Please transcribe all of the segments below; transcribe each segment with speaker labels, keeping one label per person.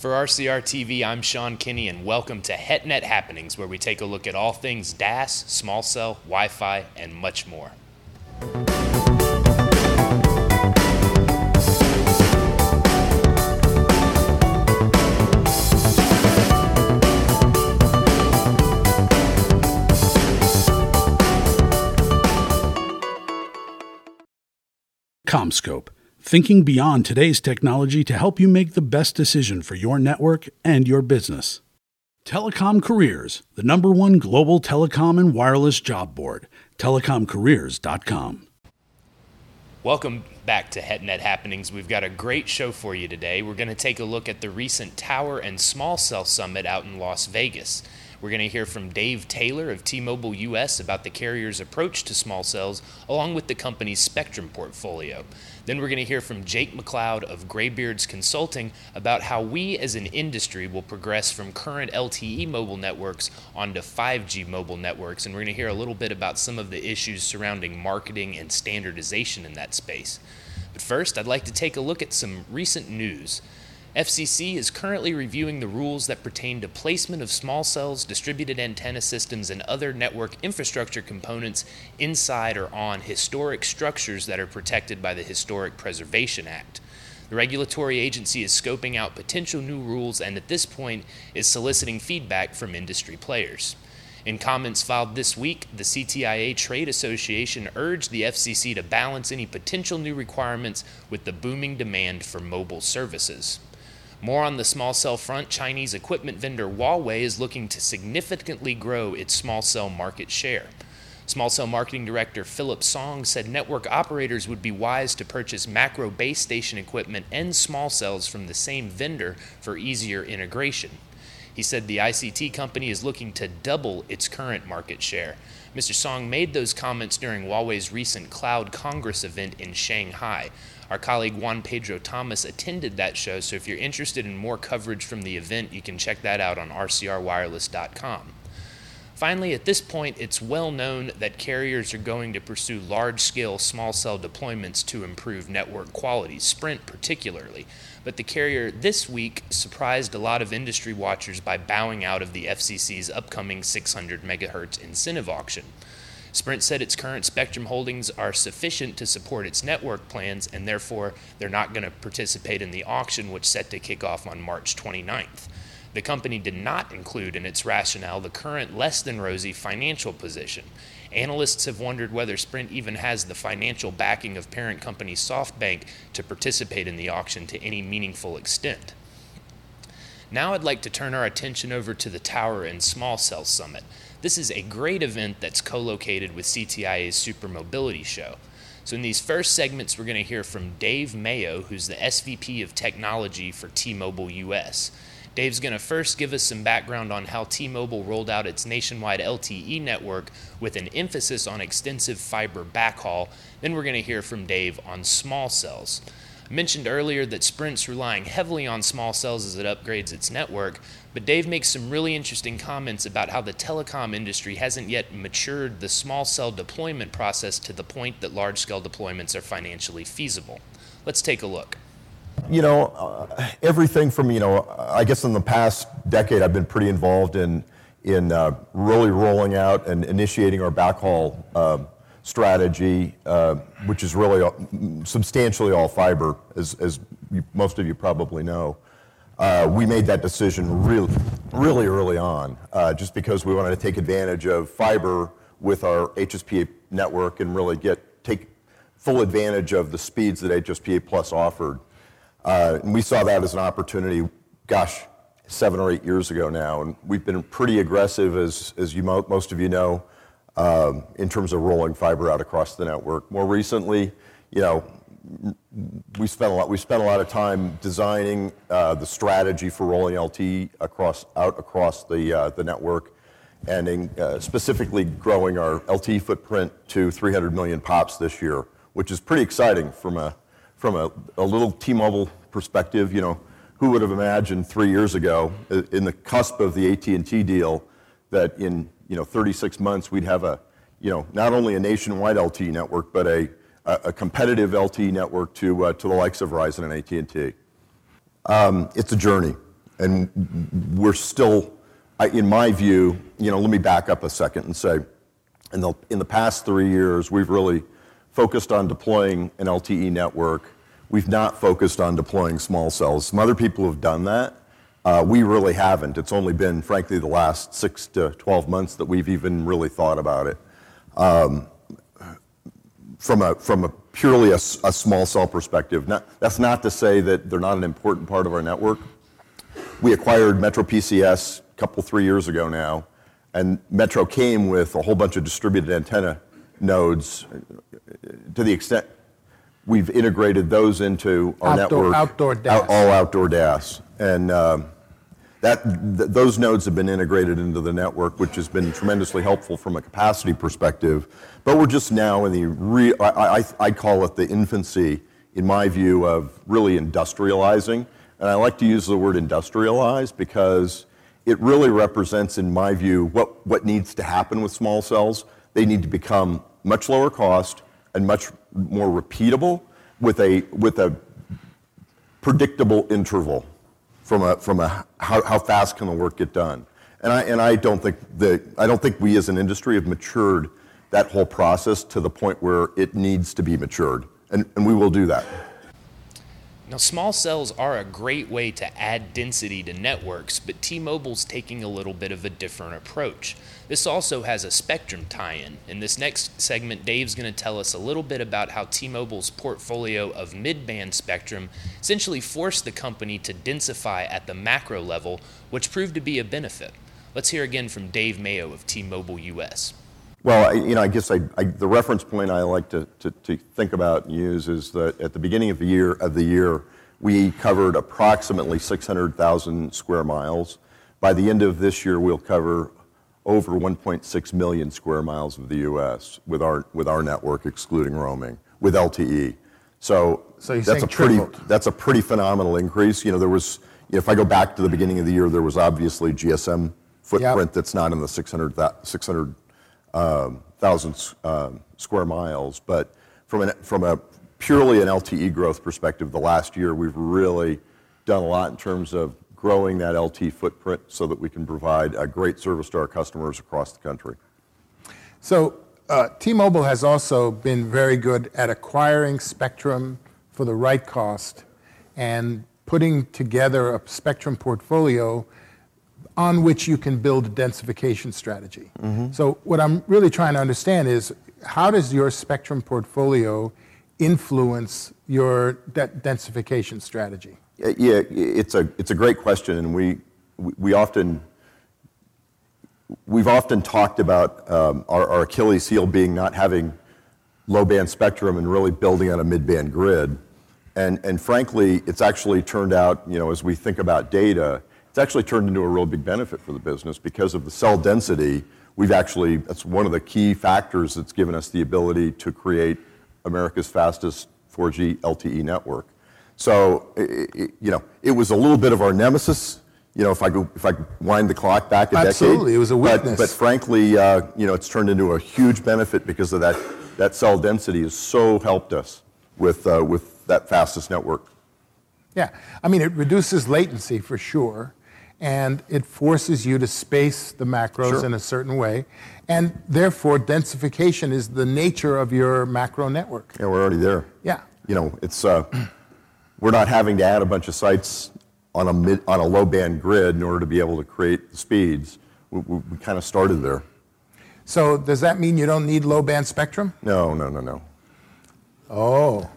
Speaker 1: For RCR TV, I'm Sean Kinney, and welcome to HetNet Happenings, where we take a look at all things DAS, small cell, Wi Fi, and much more.
Speaker 2: CommScope, thinking beyond today's technology to help you make the best decision for your network and your business. Telecom Careers, the number one global telecom and wireless job board, telecomcareers.com.
Speaker 1: Welcome back to HetNet Happenings. We've got a great show for you today. We're going to take a look at the recent Tower and Small Cell Summit out in Las Vegas. We're going to hear from Dave Taylor of T Mobile US about the carrier's approach to small cells, along with the company's spectrum portfolio. Then we're going to hear from Jake McLeod of Graybeards Consulting about how we as an industry will progress from current LTE mobile networks onto 5G mobile networks. And we're going to hear a little bit about some of the issues surrounding marketing and standardization in that space. But first, I'd like to take a look at some recent news. FCC is currently reviewing the rules that pertain to placement of small cells, distributed antenna systems, and other network infrastructure components inside or on historic structures that are protected by the Historic Preservation Act. The regulatory agency is scoping out potential new rules and at this point is soliciting feedback from industry players. In comments filed this week, the CTIA Trade Association urged the FCC to balance any potential new requirements with the booming demand for mobile services. More on the small cell front, Chinese equipment vendor Huawei is looking to significantly grow its small cell market share. Small cell marketing director Philip Song said network operators would be wise to purchase macro base station equipment and small cells from the same vendor for easier integration. He said the ICT company is looking to double its current market share. Mr. Song made those comments during Huawei's recent Cloud Congress event in Shanghai. Our colleague Juan Pedro Tomás attended that show, so if you're interested in more coverage from the event, you can check that out on rcrwireless.com. Finally, at this point, it's well known that carriers are going to pursue large scale small cell deployments to improve network quality, Sprint particularly. But the carrier this week surprised a lot of industry watchers by bowing out of the FCC's upcoming 600 MHz incentive auction. Sprint said its current spectrum holdings are sufficient to support its network plans, and therefore they're not going to participate in the auction, which set to kick off on March 29th. The company did not include in its rationale the current less than rosy financial position. Analysts have wondered whether Sprint even has the financial backing of parent company SoftBank to participate in the auction to any meaningful extent. Now I'd like to turn our attention over to the Tower and Small Cell Summit. This is a great event that's co located with CTIA's Super Mobility Show. So, in these first segments, we're going to hear from Dave Mayo, who's the SVP of Technology for T Mobile US. Dave's going to first give us some background on how T Mobile rolled out its nationwide LTE network with an emphasis on extensive fiber backhaul. Then we're going to hear from Dave on small cells. Mentioned earlier that Sprint's relying heavily on small cells as it upgrades its network, but Dave makes some really interesting comments about how the telecom industry hasn't yet matured the small cell deployment process to the point that large scale deployments are financially feasible. Let's take a look.
Speaker 3: You know, uh, everything from, you know, I guess in the past decade, I've been pretty involved in, in uh, really rolling out and initiating our backhaul uh, strategy, uh, which is really substantially all fiber, as, most of you probably know. Uh, we made that decision really, really early on, uh, just because we wanted to take advantage of fiber with our HSPA network and really get take full advantage of the speeds that HSPA Plus offered. And we saw that as an opportunity, gosh, seven or eight years ago now, and we've been pretty aggressive, as as you mo- most of you know, in terms of rolling fiber out across the network. More recently, you know, we spent a lot. We spent a lot of time designing uh, the strategy for rolling LTE across out across the uh, the network, and uh, specifically growing our LTE footprint to 300 million pops this year, which is pretty exciting from a from a, a little T-Mobile perspective. You know, who would have imagined three years ago, in the cusp of the AT&T deal, that in you know 36 months we'd have a you know not only a nationwide LTE network but a a competitive LTE network to, uh, to the likes of Verizon and AT&T. Um, it's a journey. and we're still, in my view, you know, let me back up a second and say, in the, in the past three years, we've really focused on deploying an LTE network. We've not focused on deploying small cells. Some other people have done that. Uh, we really haven't. It's only been, frankly, the last six to 12 months that we've even really thought about it. Um, from a, from a purely a, a small cell perspective. Not, that's not to say that they're not an important part of our network. We acquired Metro PCS a couple, three years ago now, and Metro came with a whole bunch of distributed antenna nodes to the extent we've integrated those into our
Speaker 4: Outdoor-
Speaker 3: network.
Speaker 4: outdoor DAS.
Speaker 3: All outdoor DAS. And um, those nodes have been integrated into the network, which has been tremendously helpful from a capacity perspective. But we're just now in the I, call it the infancy, in my view, of really industrializing. And I like to use the word industrialize because it really represents, in my view, what, what needs to happen with small cells. They need to become much lower cost and much more repeatable with a, with a predictable interval from a, from a how, how fast can the work get done. And I, and I don't think that, I don't think we as an industry have matured that whole process to the point where it needs to be matured. And, and we will do that.
Speaker 1: Now, small cells are a great way to add density to networks, but T Mobile's taking a little bit of a different approach. This also has a spectrum tie in. In this next segment, Dave's going to tell us a little bit about how T Mobile's portfolio of mid band spectrum essentially forced the company to densify at the macro level, which proved to be a benefit. Let's hear again from Dave Mayo of T Mobile US.
Speaker 3: Well, you know, I guess I, I, the reference point I like to, to, to think about and use is that at the beginning of the year, of the year we covered approximately 600,000 square miles. By the end of this year, we'll cover over 1.6 million square miles of the U.S. with our, with our network, excluding roaming, with LTE. So,
Speaker 4: So
Speaker 3: that's a pretty that's a pretty phenomenal increase. You know, there was if I go back to the beginning of the year, there was obviously GSM footprint that's not in the 600 600 um, thousand um, square miles, but from an from a purely an LTE growth perspective, the last year we've really done a lot in terms of growing that LT footprint so that we can provide a great service to our customers across the country.
Speaker 4: So uh, T-Mobile has also been very good at acquiring spectrum for the right cost and putting together a spectrum portfolio on which you can build a densification strategy. So what I'm really trying to understand is how does your spectrum portfolio influence your de- densification strategy?
Speaker 3: Yeah, it's a it's a great question, and we we often we've often talked about um, our, our Achilles heel being not having low band spectrum and really building on a mid band grid. And, and frankly, it's actually turned out, you know, as we think about data, it's actually turned into a real big benefit for the business because of the cell density. We've actually, that's one of the key factors that's given us the ability to create America's fastest 4G LTE network. So, you know, it was a little bit of our nemesis. You know, if I go, if I wind the clock back a decade.
Speaker 4: Absolutely, it was a
Speaker 3: But- But, frankly, uh, you know, it's turned into a huge benefit because of that. That cell density has so helped us with uh, with that fastest network.
Speaker 4: Yeah, I mean, it reduces latency for sure, and it forces you to space the macros
Speaker 3: Sure.
Speaker 4: in a certain way, and therefore densification is the nature of your macro network.
Speaker 3: Yeah, we're already there.
Speaker 4: Yeah.
Speaker 3: You know, it's uh, we're not having to add a bunch of sites on a mid on a low band grid in order to be able to create the speeds. We, we, we kind of started there.
Speaker 4: So does that mean you don't need low band spectrum?
Speaker 3: No, no, no, no.
Speaker 4: Oh.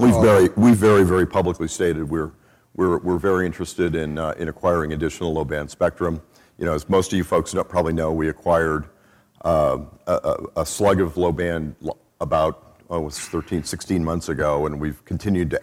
Speaker 3: We've very, we very, very publicly stated we're, we're, we're very interested in, uh, in acquiring additional low-band spectrum. You know, as most of you folks know, probably know, we acquired uh, a, a- a slug of low-band about, oh, it was 13, 16 months ago, and we've continued to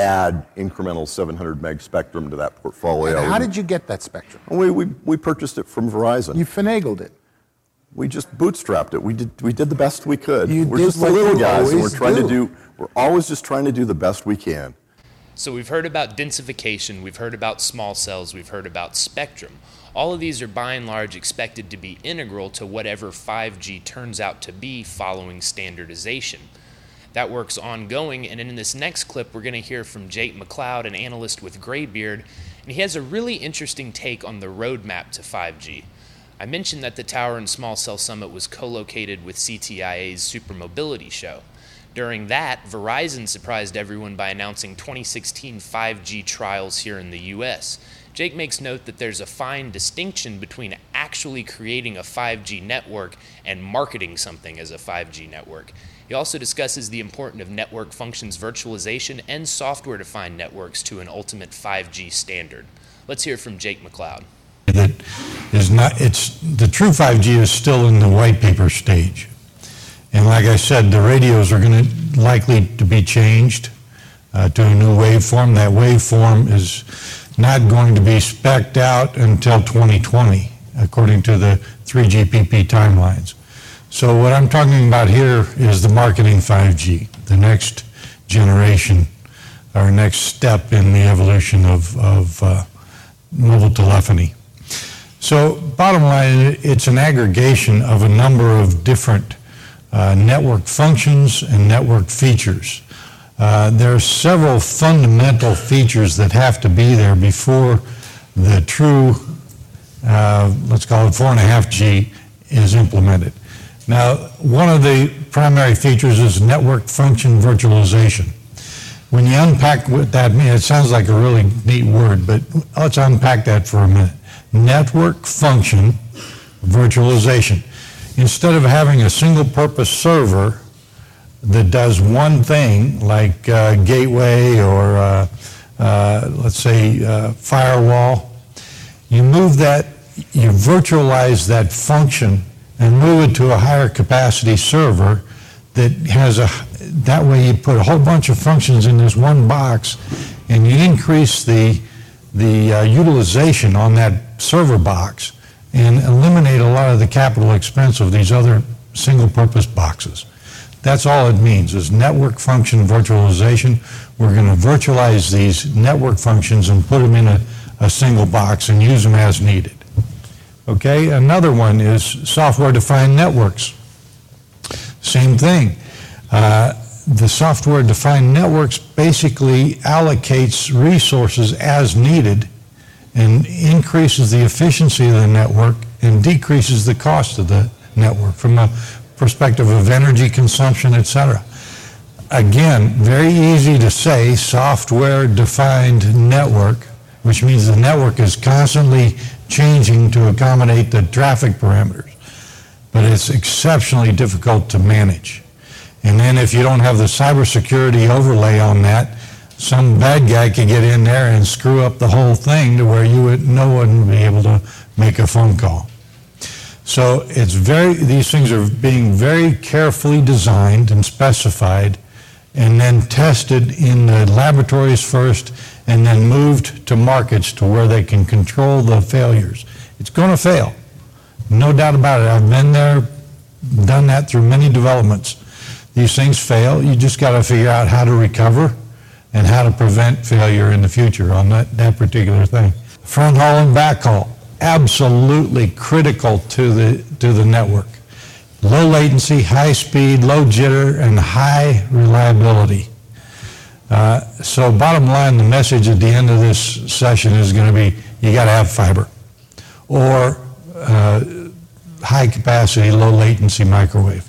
Speaker 3: add incremental 700 meg spectrum to that portfolio.
Speaker 4: And how did you get that spectrum?
Speaker 3: we, we, we purchased it from Verizon.
Speaker 4: You finagled it.
Speaker 3: we just bootstrapped it. We did, we did the best we could.
Speaker 4: You
Speaker 3: we're
Speaker 4: did
Speaker 3: just the little guys, and we're
Speaker 4: always
Speaker 3: trying to
Speaker 4: do.
Speaker 3: do, we're always just trying to do the best we can.
Speaker 1: So we've heard about densification, we've heard about small cells, we've heard about spectrum. All of these are by and large expected to be integral to whatever 5G turns out to be following standardization. That work's ongoing, and in this next clip, we're going to hear from Jake McLeod, an analyst with Graybeard, and he has a really interesting take on the roadmap to 5G. I mentioned that the Tower and Small Cell Summit was co located with CTIA's Supermobility Show. During that, Verizon surprised everyone by announcing 2016 5G trials here in the US. Jake makes note that there's a fine distinction between actually creating a 5G network and marketing something as a 5G network. He also discusses the importance of network functions virtualization and software defined networks to an ultimate 5G standard. Let's hear from Jake McLeod.
Speaker 5: That is not, it's, the true 5G is still in the white paper stage. And like I said, the radios are going to likely to be changed uh, to a new waveform. That waveform is not going to be specced out until 2020, according to the 3GPP timelines. So what I'm talking about here is the marketing 5G, the next generation, our next step in the evolution of, of uh, mobile telephony. So bottom line, it's an aggregation of a number of different uh, network functions and network features. Uh, there are several fundamental features that have to be there before the true, uh, let's call it 4.5G, is implemented. Now, one of the primary features is network function virtualization. When you unpack what that means, it sounds like a really neat word, but let's unpack that for a minute. Network function virtualization. Instead of having a single purpose server that does one thing, like uh, gateway or uh, uh, let's say uh, firewall, you move that, you virtualize that function and move it to a higher capacity server that has a, that way you put a whole bunch of functions in this one box and you increase the, the uh, utilization on that server box and eliminate a lot of the capital expense of these other single purpose boxes. That's all it means is network function virtualization. We're going to virtualize these network functions and put them in a, a single box and use them as needed. Okay, another one is software-defined networks. Same thing. Uh, the software-defined networks basically allocates resources as needed and increases the efficiency of the network and decreases the cost of the network from a perspective of energy consumption, et cetera. Again, very easy to say software-defined network, which means the network is constantly changing to accommodate the traffic parameters. But it's exceptionally difficult to manage. And then if you don't have the cybersecurity overlay on that, some bad guy could get in there and screw up the whole thing to where you would, no one would be able to make a phone call. So it's very, these things are being very carefully designed and specified and then tested in the laboratories first and then moved to markets to where they can control the failures. It's going to fail, no doubt about it. I've been there, done that through many developments. These things fail. You just got to figure out how to recover and how to prevent failure in the future on that, that particular thing. Front haul and back haul, absolutely critical to the, to the network low latency, high speed, low jitter, and high reliability. Uh, so bottom line, the message at the end of this session is going to be you got to have fiber or uh, high capacity, low latency microwave.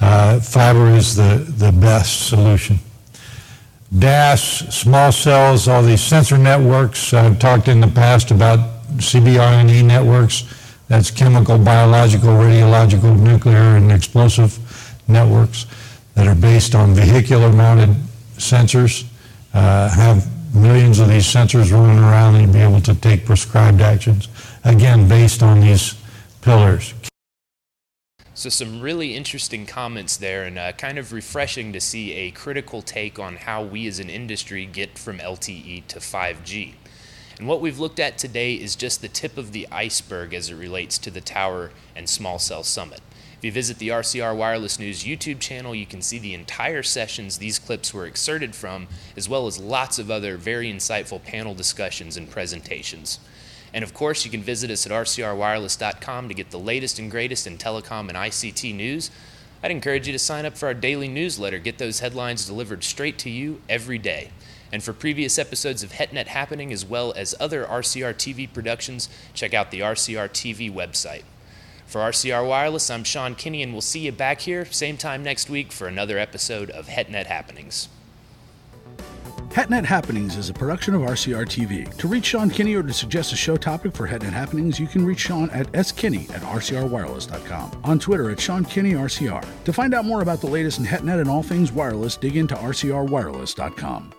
Speaker 5: Uh, fiber is the, the best solution. DAS, small cells, all these sensor networks. I've talked in the past about CBRNE networks. That's chemical, biological, radiological, nuclear, and explosive networks that are based on vehicular mounted sensors. Uh, have millions of these sensors running around and be able to take prescribed actions, again, based on these pillars.
Speaker 1: So, some really interesting comments there, and uh, kind of refreshing to see a critical take on how we as an industry get from LTE to 5G. And what we've looked at today is just the tip of the iceberg as it relates to the Tower and Small Cell Summit. If you visit the RCR Wireless News YouTube channel, you can see the entire sessions these clips were excerpted from, as well as lots of other very insightful panel discussions and presentations. And of course, you can visit us at rcrwireless.com to get the latest and greatest in telecom and ICT news. I'd encourage you to sign up for our daily newsletter. Get those headlines delivered straight to you every day. And for previous episodes of HetNet Happening, as well as other RCR TV productions, check out the RCR TV website. For RCR Wireless, I'm Sean Kinney, and we'll see you back here same time next week for another episode of HetNet Happenings.
Speaker 2: HetNet Happenings is a production of RCR TV. To reach Sean Kinney or to suggest a show topic for HetNet Happenings, you can reach Sean at skinney at rcrwireless.com, on Twitter at Sean Kinney RCR. To find out more about the latest in HetNet and all things wireless, dig into rcrwireless.com.